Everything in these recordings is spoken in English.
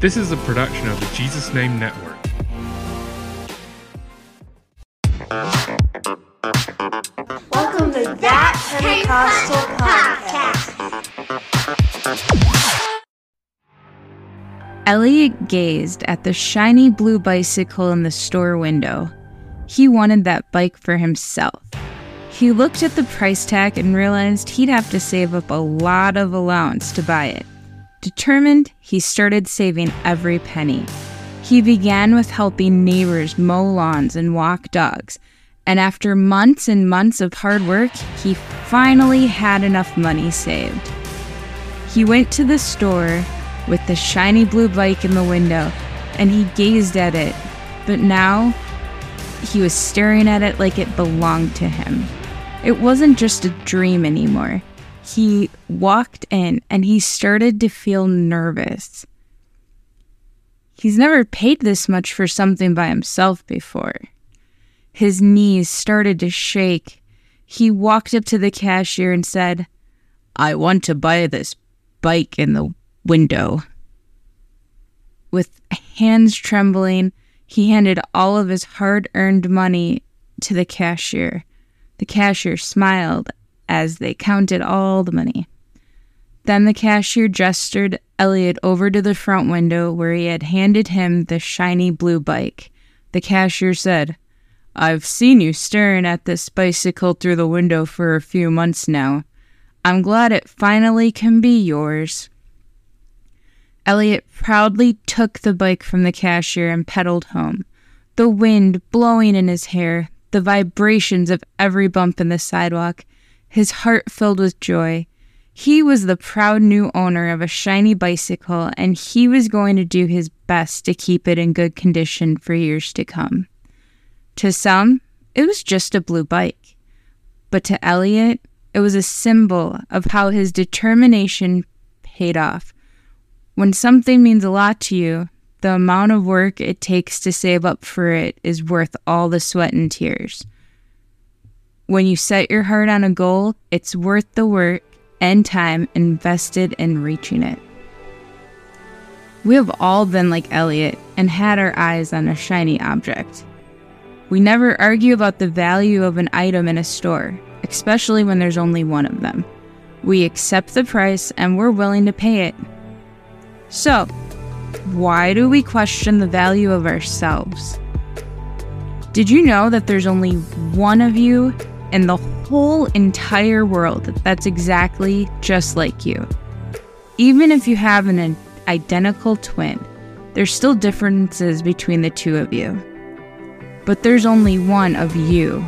This is a production of the Jesus Name Network. Welcome to That Pentecostal Podcast. Elliot gazed at the shiny blue bicycle in the store window. He wanted that bike for himself. He looked at the price tag and realized he'd have to save up a lot of allowance to buy it. Determined, he started saving every penny. He began with helping neighbors mow lawns and walk dogs, and after months and months of hard work, he finally had enough money saved. He went to the store with the shiny blue bike in the window, and he gazed at it, but now he was staring at it like it belonged to him. It wasn't just a dream anymore. He walked in and he started to feel nervous. He's never paid this much for something by himself before. His knees started to shake. He walked up to the cashier and said, I want to buy this bike in the window. With hands trembling, he handed all of his hard earned money to the cashier. The cashier smiled as they counted all the money. Then the cashier gestured Elliot over to the front window where he had handed him the shiny blue bike. The cashier said, I've seen you staring at this bicycle through the window for a few months now. I'm glad it finally can be yours. Elliot proudly took the bike from the cashier and pedaled home, the wind blowing in his hair, the vibrations of every bump in the sidewalk, his heart filled with joy. He was the proud new owner of a shiny bicycle, and he was going to do his best to keep it in good condition for years to come. To some, it was just a blue bike. But to Elliot, it was a symbol of how his determination paid off. When something means a lot to you, the amount of work it takes to save up for it is worth all the sweat and tears. When you set your heart on a goal, it's worth the work and time invested in reaching it. We have all been like Elliot and had our eyes on a shiny object. We never argue about the value of an item in a store, especially when there's only one of them. We accept the price and we're willing to pay it. So, why do we question the value of ourselves? Did you know that there's only one of you in the whole entire world that's exactly just like you? Even if you have an identical twin, there's still differences between the two of you. But there's only one of you,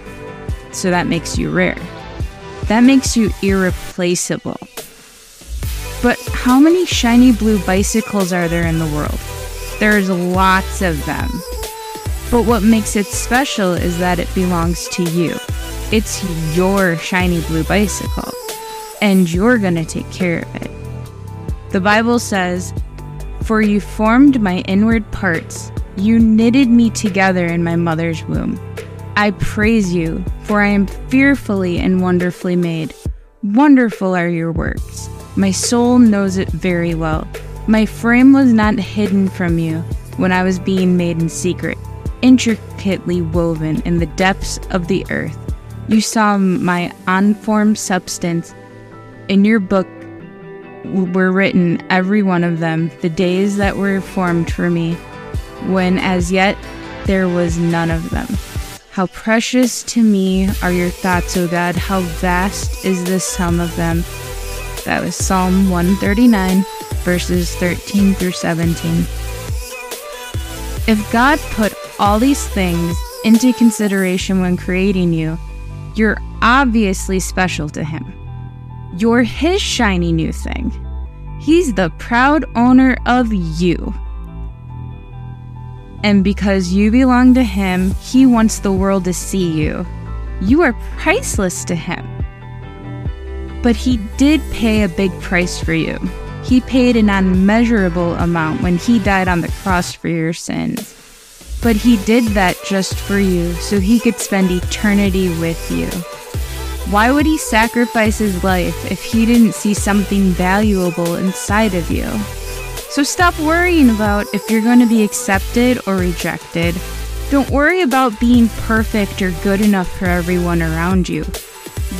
so that makes you rare. That makes you irreplaceable. But how many shiny blue bicycles are there in the world? There's lots of them. But what makes it special is that it belongs to you. It's your shiny blue bicycle, and you're going to take care of it. The Bible says, For you formed my inward parts, you knitted me together in my mother's womb. I praise you, for I am fearfully and wonderfully made. Wonderful are your works. My soul knows it very well. My frame was not hidden from you when I was being made in secret, intricately woven in the depths of the earth. You saw my unformed substance. In your book were written, every one of them, the days that were formed for me when as yet there was none of them. How precious to me are your thoughts, O God, how vast is the sum of them. That was Psalm 139, verses 13 through 17. If God put all these things into consideration when creating you, you're obviously special to Him. You're His shiny new thing. He's the proud owner of you. And because you belong to Him, He wants the world to see you. You are priceless to Him. But He did pay a big price for you. He paid an unmeasurable amount when He died on the cross for your sins. But He did that just for you so He could spend eternity with you. Why would He sacrifice His life if He didn't see something valuable inside of you? So stop worrying about if you're going to be accepted or rejected. Don't worry about being perfect or good enough for everyone around you.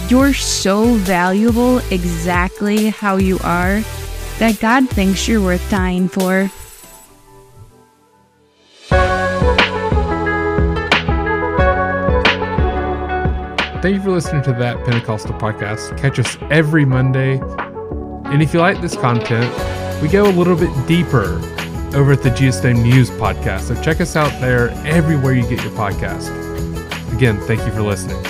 You're so valuable exactly how you are that God thinks you're worth dying for. thank you for listening to that Pentecostal podcast. Catch us every Monday. And if you like this content, we go a little bit deeper over at the Jesus Name News podcast. So check us out there everywhere you get your podcast. Again, thank you for listening.